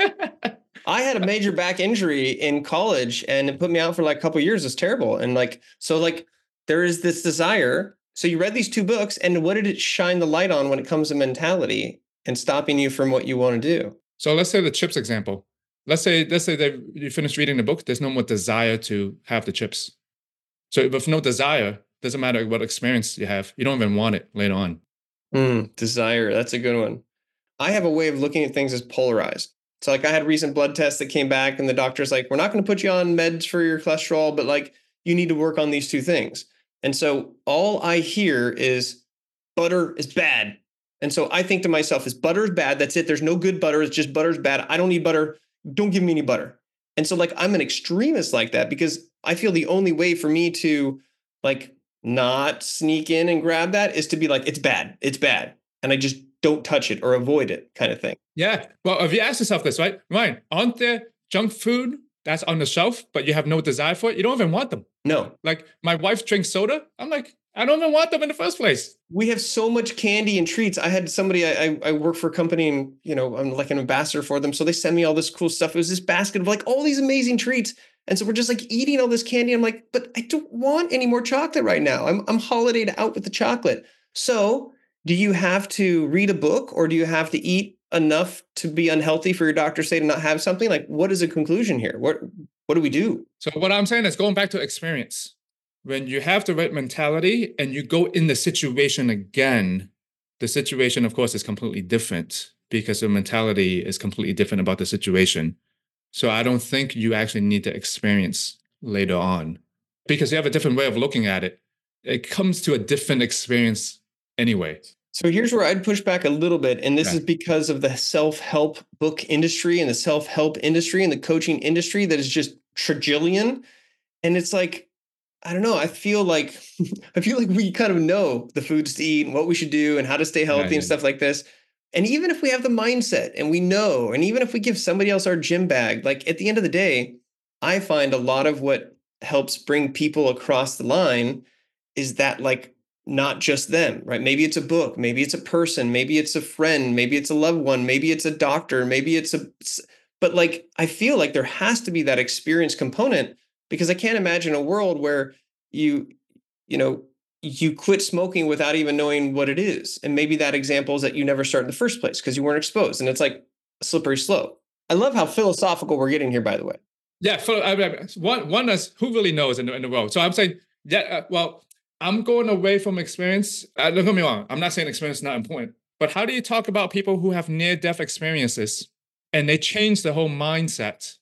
I had a major back injury in college and it put me out for like a couple years. It's terrible. And like, so like there is this desire. So you read these two books and what did it shine the light on when it comes to mentality and stopping you from what you want to do? So let's say the chips example. Let's say let's say that you finished reading the book. There's no more desire to have the chips. So with no desire, doesn't matter what experience you have. You don't even want it later on. Mm, desire. That's a good one. I have a way of looking at things as polarized. So like I had recent blood tests that came back and the doctor's like, we're not going to put you on meds for your cholesterol, but like you need to work on these two things. And so all I hear is butter is bad. And so I think to myself, is butter is bad. That's it. There's no good butter. It's just butter's bad. I don't need butter. Don't give me any butter. And so like I'm an extremist like that because I feel the only way for me to like not sneak in and grab that is to be like, it's bad. It's bad. And I just don't touch it or avoid it kind of thing. Yeah. Well, if you ask yourself this, right? Ryan, aren't there junk food that's on the shelf, but you have no desire for it? You don't even want them. No. Like my wife drinks soda. I'm like, I don't even want them in the first place. We have so much candy and treats. I had somebody I, I work for a company and you know I'm like an ambassador for them, so they send me all this cool stuff. It was this basket of like all these amazing treats, and so we're just like eating all this candy. I'm like, but I don't want any more chocolate right now. I'm I'm holidayed out with the chocolate. So do you have to read a book or do you have to eat enough to be unhealthy for your doctor to say to not have something? Like, what is the conclusion here? What what do we do? So what I'm saying is going back to experience when you have the right mentality and you go in the situation again, the situation, of course, is completely different because the mentality is completely different about the situation. So I don't think you actually need to experience later on because you have a different way of looking at it. It comes to a different experience anyway. So here's where I'd push back a little bit. And this okay. is because of the self help book industry and the self help industry and the coaching industry that is just trillion. And it's like, I don't know. I feel like I feel like we kind of know the foods to eat and what we should do and how to stay healthy yeah. and stuff like this. And even if we have the mindset and we know, and even if we give somebody else our gym bag, like at the end of the day, I find a lot of what helps bring people across the line is that like not just them, right? Maybe it's a book, maybe it's a person, maybe it's a friend, maybe it's a loved one, maybe it's a doctor, maybe it's a but like I feel like there has to be that experience component because I can't imagine a world where you, you know, you quit smoking without even knowing what it is. And maybe that example is that you never started in the first place because you weren't exposed. And it's like a slippery slope. I love how philosophical we're getting here, by the way. Yeah. One, one is who really knows in the, in the world. So I'm saying, yeah, uh, well, I'm going away from experience. Uh, don't get me wrong. I'm not saying experience is not important, but how do you talk about people who have near death experiences and they change the whole mindset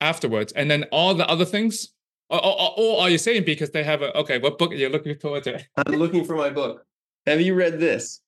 afterwards, and then all the other things? Or, or, or are you saying because they have a okay? What book are you looking towards? It? I'm looking for my book. Have you read this?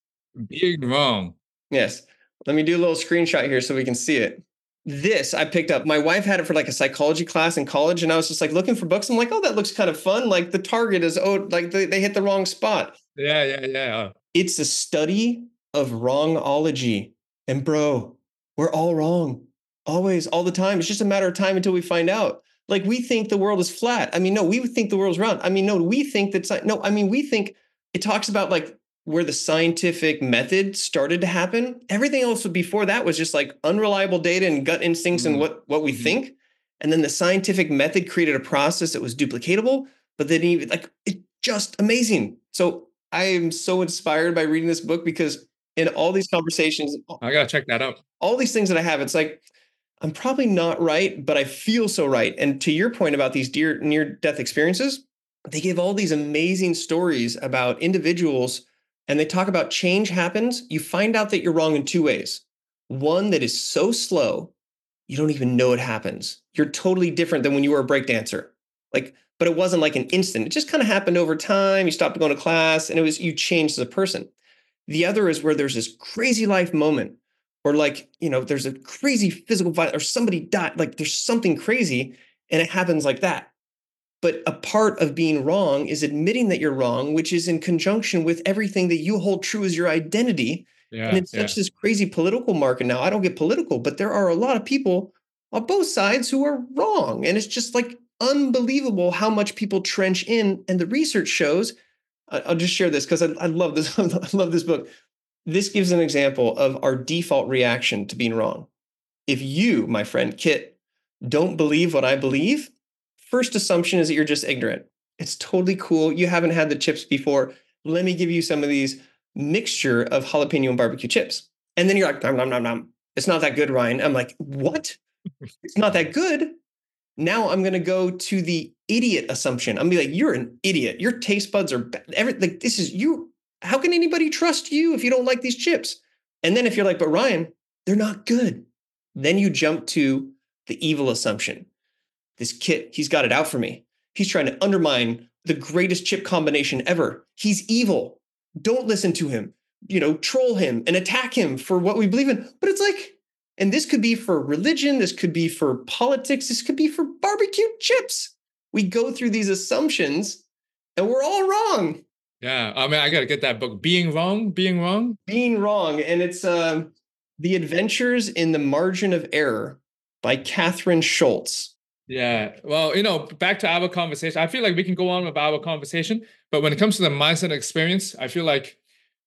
Being wrong. Yes. Let me do a little screenshot here so we can see it. This I picked up. My wife had it for like a psychology class in college, and I was just like looking for books. I'm like, oh, that looks kind of fun. Like the target is oh, like they, they hit the wrong spot. Yeah, yeah, yeah. It's a study of wrongology. And bro, we're all wrong. Always, all the time. It's just a matter of time until we find out. Like we think the world is flat. I mean, no, we think the world's round. I mean, no, we think that no, I mean, we think it talks about like where the scientific method started to happen. Everything else before that was just like unreliable data and gut instincts mm-hmm. and what what we mm-hmm. think. And then the scientific method created a process that was duplicatable. but then even like it's just amazing. So I am so inspired by reading this book because in all these conversations, I gotta check that out. All these things that I have, it's like I'm probably not right, but I feel so right. And to your point about these dear near death experiences, they give all these amazing stories about individuals and they talk about change happens. You find out that you're wrong in two ways. One that is so slow, you don't even know it happens. You're totally different than when you were a breakdancer. Like, but it wasn't like an instant. It just kind of happened over time. You stopped going to class and it was you changed as a person. The other is where there's this crazy life moment or like, you know, there's a crazy physical violence or somebody died, like there's something crazy and it happens like that. But a part of being wrong is admitting that you're wrong, which is in conjunction with everything that you hold true as your identity. Yeah, and it's yeah. such this crazy political market now. I don't get political, but there are a lot of people on both sides who are wrong. And it's just like unbelievable how much people trench in. And the research shows, I'll just share this because I, I love this. I love this book. This gives an example of our default reaction to being wrong. If you, my friend Kit, don't believe what I believe, first assumption is that you're just ignorant. It's totally cool. You haven't had the chips before. Let me give you some of these mixture of jalapeno and barbecue chips. And then you're like, nom, nom, nom, nom. It's not that good, Ryan. I'm like, what? it's not that good. Now I'm going to go to the idiot assumption. I'm going to be like, you're an idiot. Your taste buds are bad. Every, like, this is you. How can anybody trust you if you don't like these chips? And then if you're like, but Ryan, they're not good. Then you jump to the evil assumption. This kit, he's got it out for me. He's trying to undermine the greatest chip combination ever. He's evil. Don't listen to him. You know, troll him and attack him for what we believe in. But it's like, and this could be for religion, this could be for politics, this could be for barbecue chips. We go through these assumptions and we're all wrong. Yeah, I mean, I gotta get that book. Being wrong, being wrong, being wrong, and it's uh, the Adventures in the Margin of Error by Kathryn Schulz. Yeah, well, you know, back to our conversation. I feel like we can go on with our conversation, but when it comes to the mindset experience, I feel like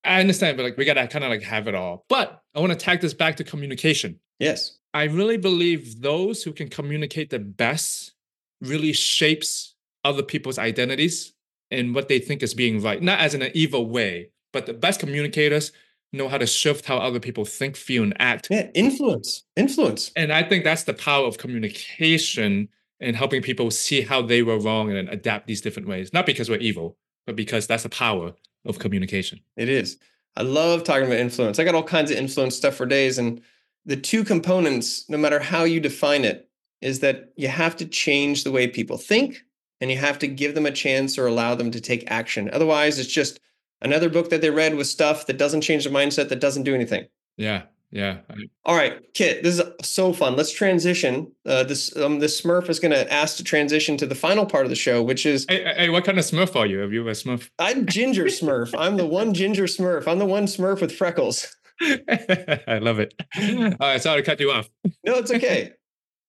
I understand, but like we gotta kind of like have it all. But I want to tag this back to communication. Yes. I really believe those who can communicate the best really shapes other people's identities and what they think is being right. Not as in an evil way, but the best communicators know how to shift how other people think, feel, and act. Yeah, influence. Influence. And I think that's the power of communication and helping people see how they were wrong and adapt these different ways. Not because we're evil, but because that's the power of communication. It is. I love talking about influence. I got all kinds of influence stuff for days. And the two components, no matter how you define it, is that you have to change the way people think and you have to give them a chance or allow them to take action. Otherwise, it's just another book that they read with stuff that doesn't change their mindset, that doesn't do anything. Yeah. Yeah. All right, Kit, this is so fun. Let's transition. Uh, this um, this Smurf is going to ask to transition to the final part of the show, which is hey, hey, what kind of Smurf are you? Are you a Smurf? I'm Ginger Smurf. I'm the one Ginger Smurf. I'm the one Smurf with freckles. I love it. All right, sorry to cut you off. no, it's okay.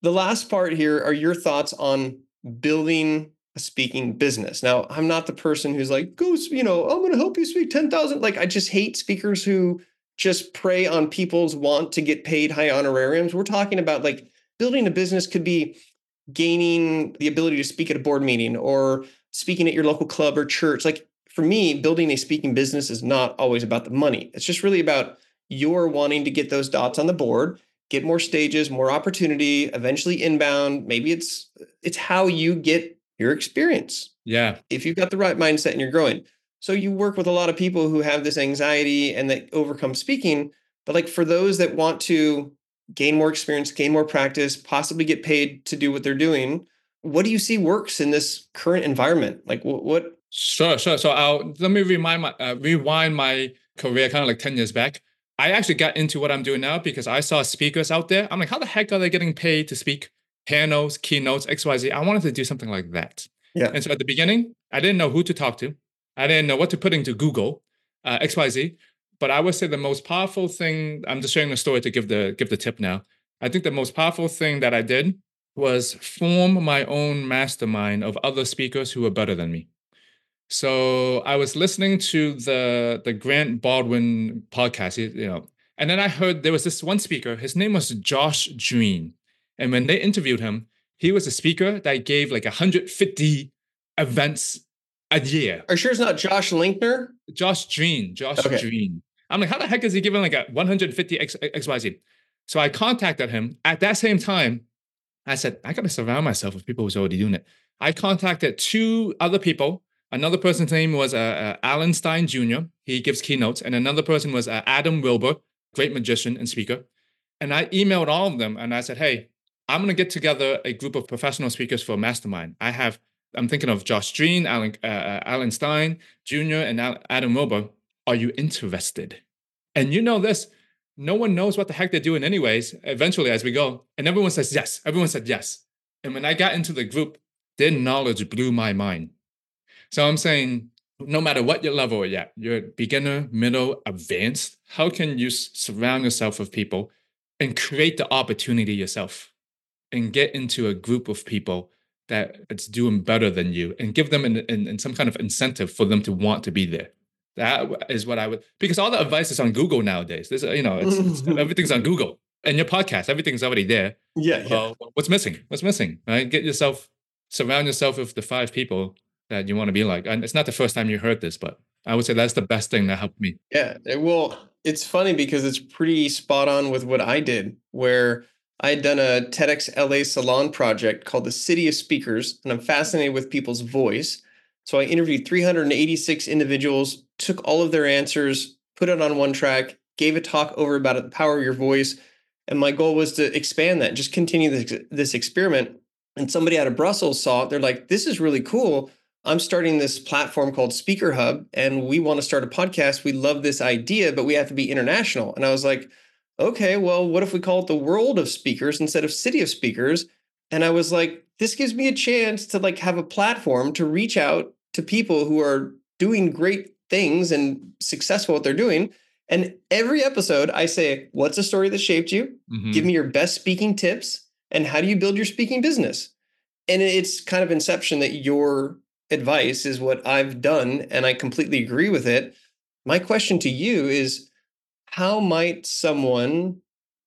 The last part here are your thoughts on building speaking business. Now, I'm not the person who's like, go, you know, I'm going to help you speak 10,000. Like, I just hate speakers who just prey on people's want to get paid high honorariums. We're talking about like building a business could be gaining the ability to speak at a board meeting or speaking at your local club or church. Like, for me, building a speaking business is not always about the money. It's just really about you're wanting to get those dots on the board get more stages more opportunity eventually inbound maybe it's it's how you get your experience yeah. if you've got the right mindset and you're growing. So you work with a lot of people who have this anxiety and that overcome speaking but like for those that want to gain more experience gain more practice possibly get paid to do what they're doing what do you see works in this current environment? Like what, what? sure sure. So i'll let me remind my uh, rewind my career kind of like 10 years back. I actually got into what I'm doing now because I saw speakers out there. I'm like, how the heck are they getting paid to speak panels, keynotes, XYZ? I wanted to do something like that. Yeah. And so at the beginning, I didn't know who to talk to. I didn't know what to put into Google, uh, XYZ. But I would say the most powerful thing, I'm just sharing the story to give the give the tip now. I think the most powerful thing that I did was form my own mastermind of other speakers who were better than me. So I was listening to the the Grant Baldwin podcast, you know, and then I heard there was this one speaker. His name was Josh Green, and when they interviewed him, he was a speaker that gave like 150 events a year. Are you sure it's not Josh Linkner? Josh Green. Josh okay. Drean. I'm like, how the heck is he giving like a 150 X, XYZ? So I contacted him. At that same time, I said, I got to surround myself with people who's already doing it. I contacted two other people. Another person's name was uh, uh, Alan Stein Jr. He gives keynotes. And another person was uh, Adam Wilber, great magician and speaker. And I emailed all of them and I said, hey, I'm going to get together a group of professional speakers for a mastermind. I have, I'm thinking of Josh Green, Alan, uh, uh Alan Stein Jr., and Adam Wilber. Are you interested? And you know this, no one knows what the heck they're doing, anyways, eventually as we go. And everyone says yes. Everyone said yes. And when I got into the group, their knowledge blew my mind. So I'm saying, no matter what your level you're you're beginner, middle, advanced, how can you surround yourself with people and create the opportunity yourself and get into a group of people that it's doing better than you and give them an, an, an some kind of incentive for them to want to be there. That is what I would because all the advice is on Google nowadays. There's you know it's, it's, everything's on Google and your podcast everything's already there. Yeah. yeah. what's missing? What's missing? Right. Get yourself surround yourself with the five people that you want to be like. And it's not the first time you heard this, but I would say that's the best thing that helped me. Yeah. Eh, well, it's funny because it's pretty spot on with what I did, where I had done a TEDx LA Salon project called the City of Speakers, and I'm fascinated with people's voice. So I interviewed 386 individuals, took all of their answers, put it on one track, gave a talk over about the power of your voice. And my goal was to expand that, just continue this, this experiment. And somebody out of Brussels saw it. They're like, this is really cool. I'm starting this platform called SpeakerHub, and we want to start a podcast. We love this idea, but we have to be international. And I was like, okay, well, what if we call it the world of speakers instead of city of speakers? And I was like, this gives me a chance to like have a platform to reach out to people who are doing great things and successful at what they're doing. And every episode, I say, What's a story that shaped you? Mm-hmm. Give me your best speaking tips. And how do you build your speaking business? And it's kind of inception that your advice is what I've done. And I completely agree with it. My question to you is how might someone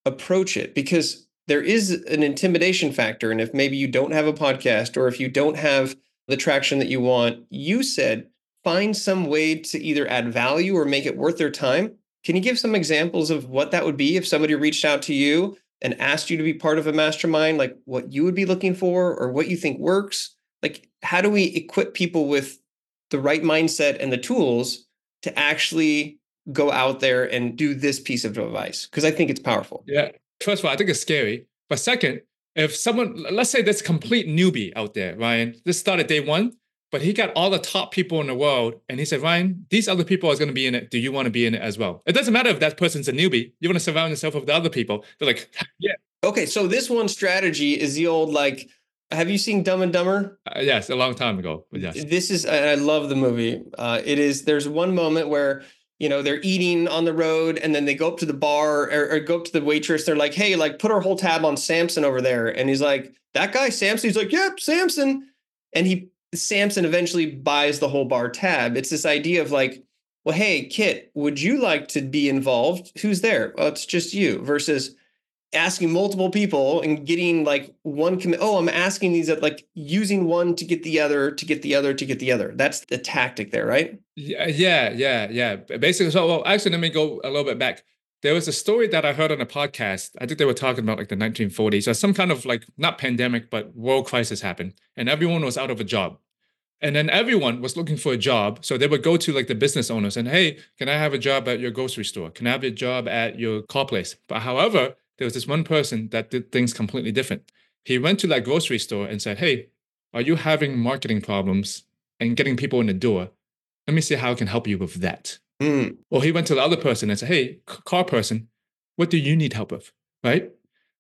approach it? Because there is an intimidation factor. And if maybe you don't have a podcast or if you don't have the traction that you want. You said find some way to either add value or make it worth their time. Can you give some examples of what that would be if somebody reached out to you and asked you to be part of a mastermind, like what you would be looking for or what you think works? Like, how do we equip people with the right mindset and the tools to actually go out there and do this piece of advice? Because I think it's powerful. Yeah. First of all, I think it's scary. But second, if someone, let's say this complete newbie out there, Ryan, this started day one, but he got all the top people in the world, and he said, Ryan, these other people are going to be in it. Do you want to be in it as well? It doesn't matter if that person's a newbie. You want to surround yourself with the other people. They're like, yeah. Okay, so this one strategy is the old like. Have you seen Dumb and Dumber? Uh, yes, a long time ago. yes. This is, I love the movie. Uh, it is. There's one moment where you know they're eating on the road and then they go up to the bar or, or, go up to the waitress. They're like hey like put our whole tab on samson over there. And he's like that guy samson? He's like yep samson. And he samson eventually buys the whole bar tab. It's this idea of like well hey kit would you like to be involved? Who's there? Well it's just you versus asking multiple people and getting like one commit. Oh, I'm asking these at like using one to get the other, to get the other, to get the other. That's the tactic there, right? Yeah, yeah, yeah, yeah. Basically, so well, actually, let me go a little bit back. There was a story that I heard on a podcast. I think they were talking about like the 1940s or some kind of like not pandemic, but world crisis happened, and everyone was out of a job. And then everyone was looking for a job. So they would go to like the business owners and, hey, can I have a job at your grocery store? Can I have a job at your car place? But however, there was this one person that did things completely different. He went to that grocery store and said, Hey, are you having marketing problems and getting people in the door? Let me see how I can help you with that. Mm. Or he went to the other person and said, Hey, car person, what do you need help with? Right?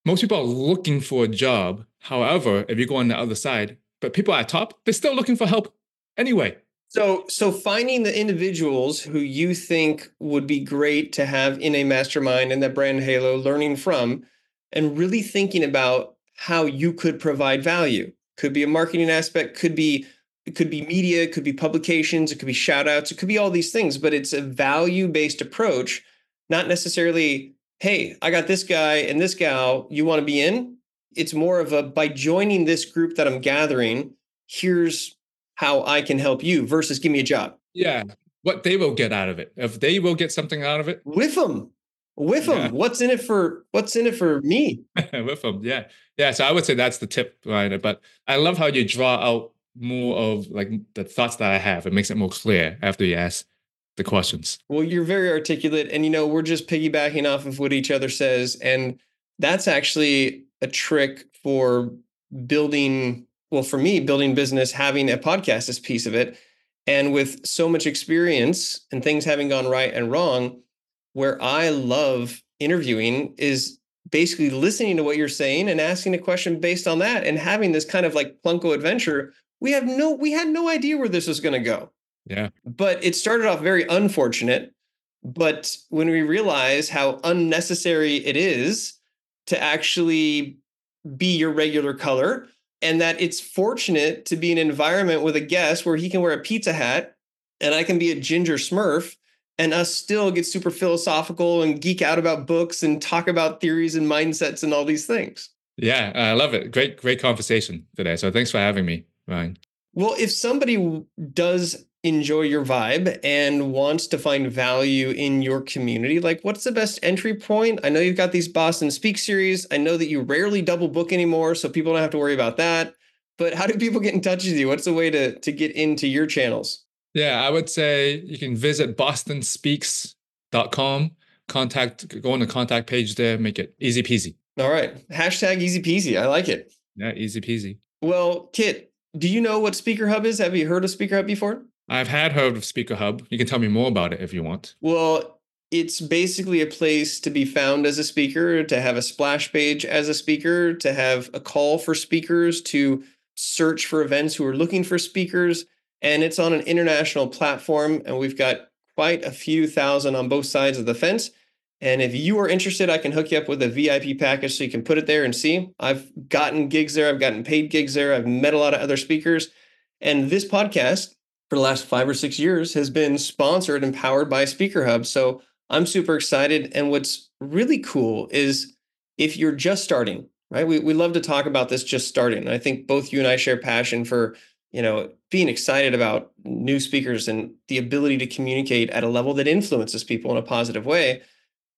Most people are looking for a job. However, if you go on the other side, but people at top, they're still looking for help anyway. So, so finding the individuals who you think would be great to have in a mastermind and that brand halo, learning from, and really thinking about how you could provide value. Could be a marketing aspect, could be it could be media, it could be publications, it could be shout outs, it could be all these things, but it's a value based approach, not necessarily, hey, I got this guy and this gal, you want to be in? It's more of a by joining this group that I'm gathering, here's how I can help you versus give me a job. Yeah. What they will get out of it. If they will get something out of it. With them. With them. Yeah. What's in it for what's in it for me? With them. Yeah. Yeah. So I would say that's the tip, right? But I love how you draw out more of like the thoughts that I have. It makes it more clear after you ask the questions. Well, you're very articulate and you know, we're just piggybacking off of what each other says. And that's actually a trick for building well for me building business having a podcast is piece of it. And with so much experience and things having gone right and wrong where i love interviewing is basically listening to what you're saying and asking a question based on that and having this kind of like Plinko adventure. We have no we had no idea where this was going to go. Yeah. But it started off very unfortunate. But when we realize how unnecessary it is to actually be your regular color and that it's fortunate to be in an environment with a guest where he can wear a pizza hat and I can be a ginger smurf and us still get super philosophical and geek out about books and talk about theories and mindsets and all these things. Yeah, I love it. Great, great conversation today. So thanks for having me, Ryan. Well, if somebody does enjoy your vibe and wants to find value in your community, like what's the best entry point? I know you've got these Boston Speak series. I know that you rarely double book anymore, so people don't have to worry about that. But how do people get in touch with you? What's the way to to get into your channels? Yeah, I would say you can visit bostonspeaks.com, contact go on the contact page there, make it easy peasy. All right. Hashtag easy peasy. I like it. Yeah, easy peasy. Well, Kit, do you know what SpeakerHub is? Have you heard of SpeakerHub before? I've had heard of SpeakerHub. You can tell me more about it if you want. Well, it's basically a place to be found as a speaker, to have a splash page as a speaker, to have a call for speakers, to search for events who are looking for speakers. And it's on an international platform, and we've got quite a few thousand on both sides of the fence. And if you are interested, I can hook you up with a VIP package so you can put it there and see. I've gotten gigs there, I've gotten paid gigs there, I've met a lot of other speakers. And this podcast for the last five or six years has been sponsored and powered by SpeakerHub. So I'm super excited. And what's really cool is if you're just starting, right? We, we love to talk about this just starting. I think both you and I share passion for, you know, being excited about new speakers and the ability to communicate at a level that influences people in a positive way.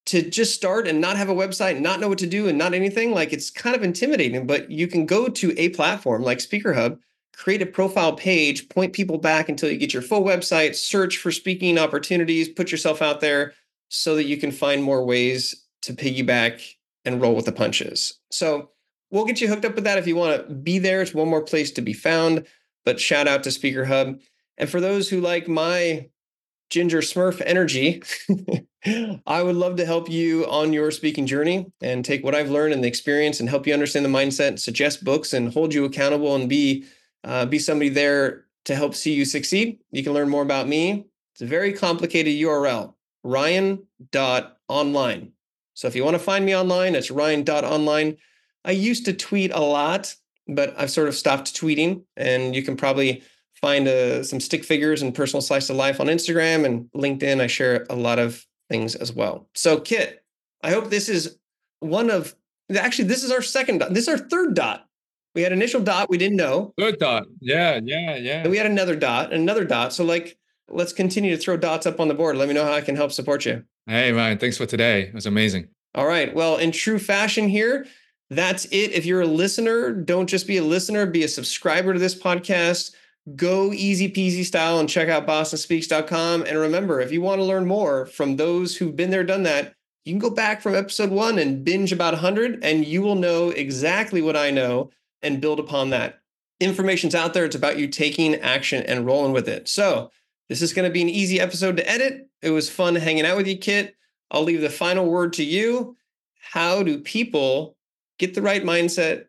To just start and not have a website, not know what to do, and not anything, like it's kind of intimidating. But you can go to a platform like SpeakerHub create a profile page, point people back until you get your full website, search for speaking opportunities, put yourself out there so that you can find more ways to piggyback and roll with the punches. So we'll get you hooked up with that if you want to be there. It's one more place to be found. But shout out to SpeakerHub. And for those who like my Ginger Smurf energy, I would love to help you on your speaking journey and take what I've learned and the experience and help you understand the mindset, suggest books, and hold you accountable and be uh, be somebody there to help see you succeed. You can learn more about me. It's a very complicated URL, ryan.online. So if you want to find me online, it's ryan.online. I used to tweet a lot, but I've sort of stopped tweeting. And you can probably find uh, some stick figures and personal slice of life on Instagram and LinkedIn. I share a lot of things as well. So, Kit, I hope this is one of actually, this is our second dot. This is our third dot we had initial dot we didn't know. Good dot. Yeah, yeah, yeah. And we had another dot another dot. So like let's continue to throw dots up on the board. Let me know how I can help support you. Hey Ryan, thanks for today. It was amazing. All right. Well, in true fashion here, that's it. If you're a listener, don't just be a listener, be a subscriber to this podcast. Go easy peasy style and check out bostonspeaks.com. And remember, if you want to learn more from those who've been there, done that, you can go back from episode one and binge about 100, and you will know exactly what I know and build upon that. Information's out there. It's about you taking action and rolling with it. So, this is going to be an easy episode to edit. It was fun hanging out with you, Kit. I'll leave the final word to you. How do people get the right mindset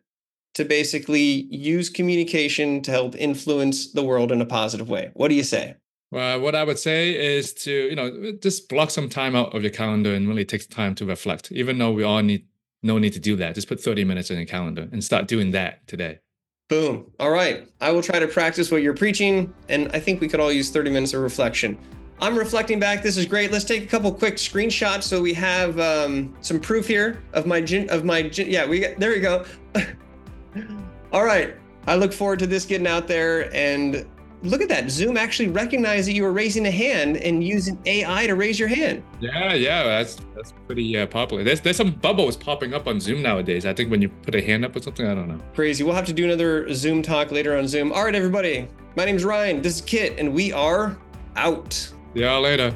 to basically use communication to help influence the world in a positive way? What do you say? Well, what I would say is to, you know, just block some time out of your calendar and really take time to reflect, even though we all need no need to do that. Just put 30 minutes in your calendar and start doing that today. Boom. All right. I will try to practice what you're preaching. And I think we could all use 30 minutes of reflection. I'm reflecting back. This is great. Let's take a couple quick screenshots so we have um, some proof here of my gin, of my gin. Yeah, we got, there we go. all right. I look forward to this getting out there and look at that. Zoom actually recognized that you were raising a hand and using AI to raise your hand. Yeah, yeah, that's that's pretty uh, popular. There's there's some bubbles popping up on Zoom nowadays. I think when you put a hand up or something, I don't know. Crazy. We'll have to do another Zoom talk later on Zoom. All right, everybody. My name's Ryan. This is Kit, and we are out. See y'all later.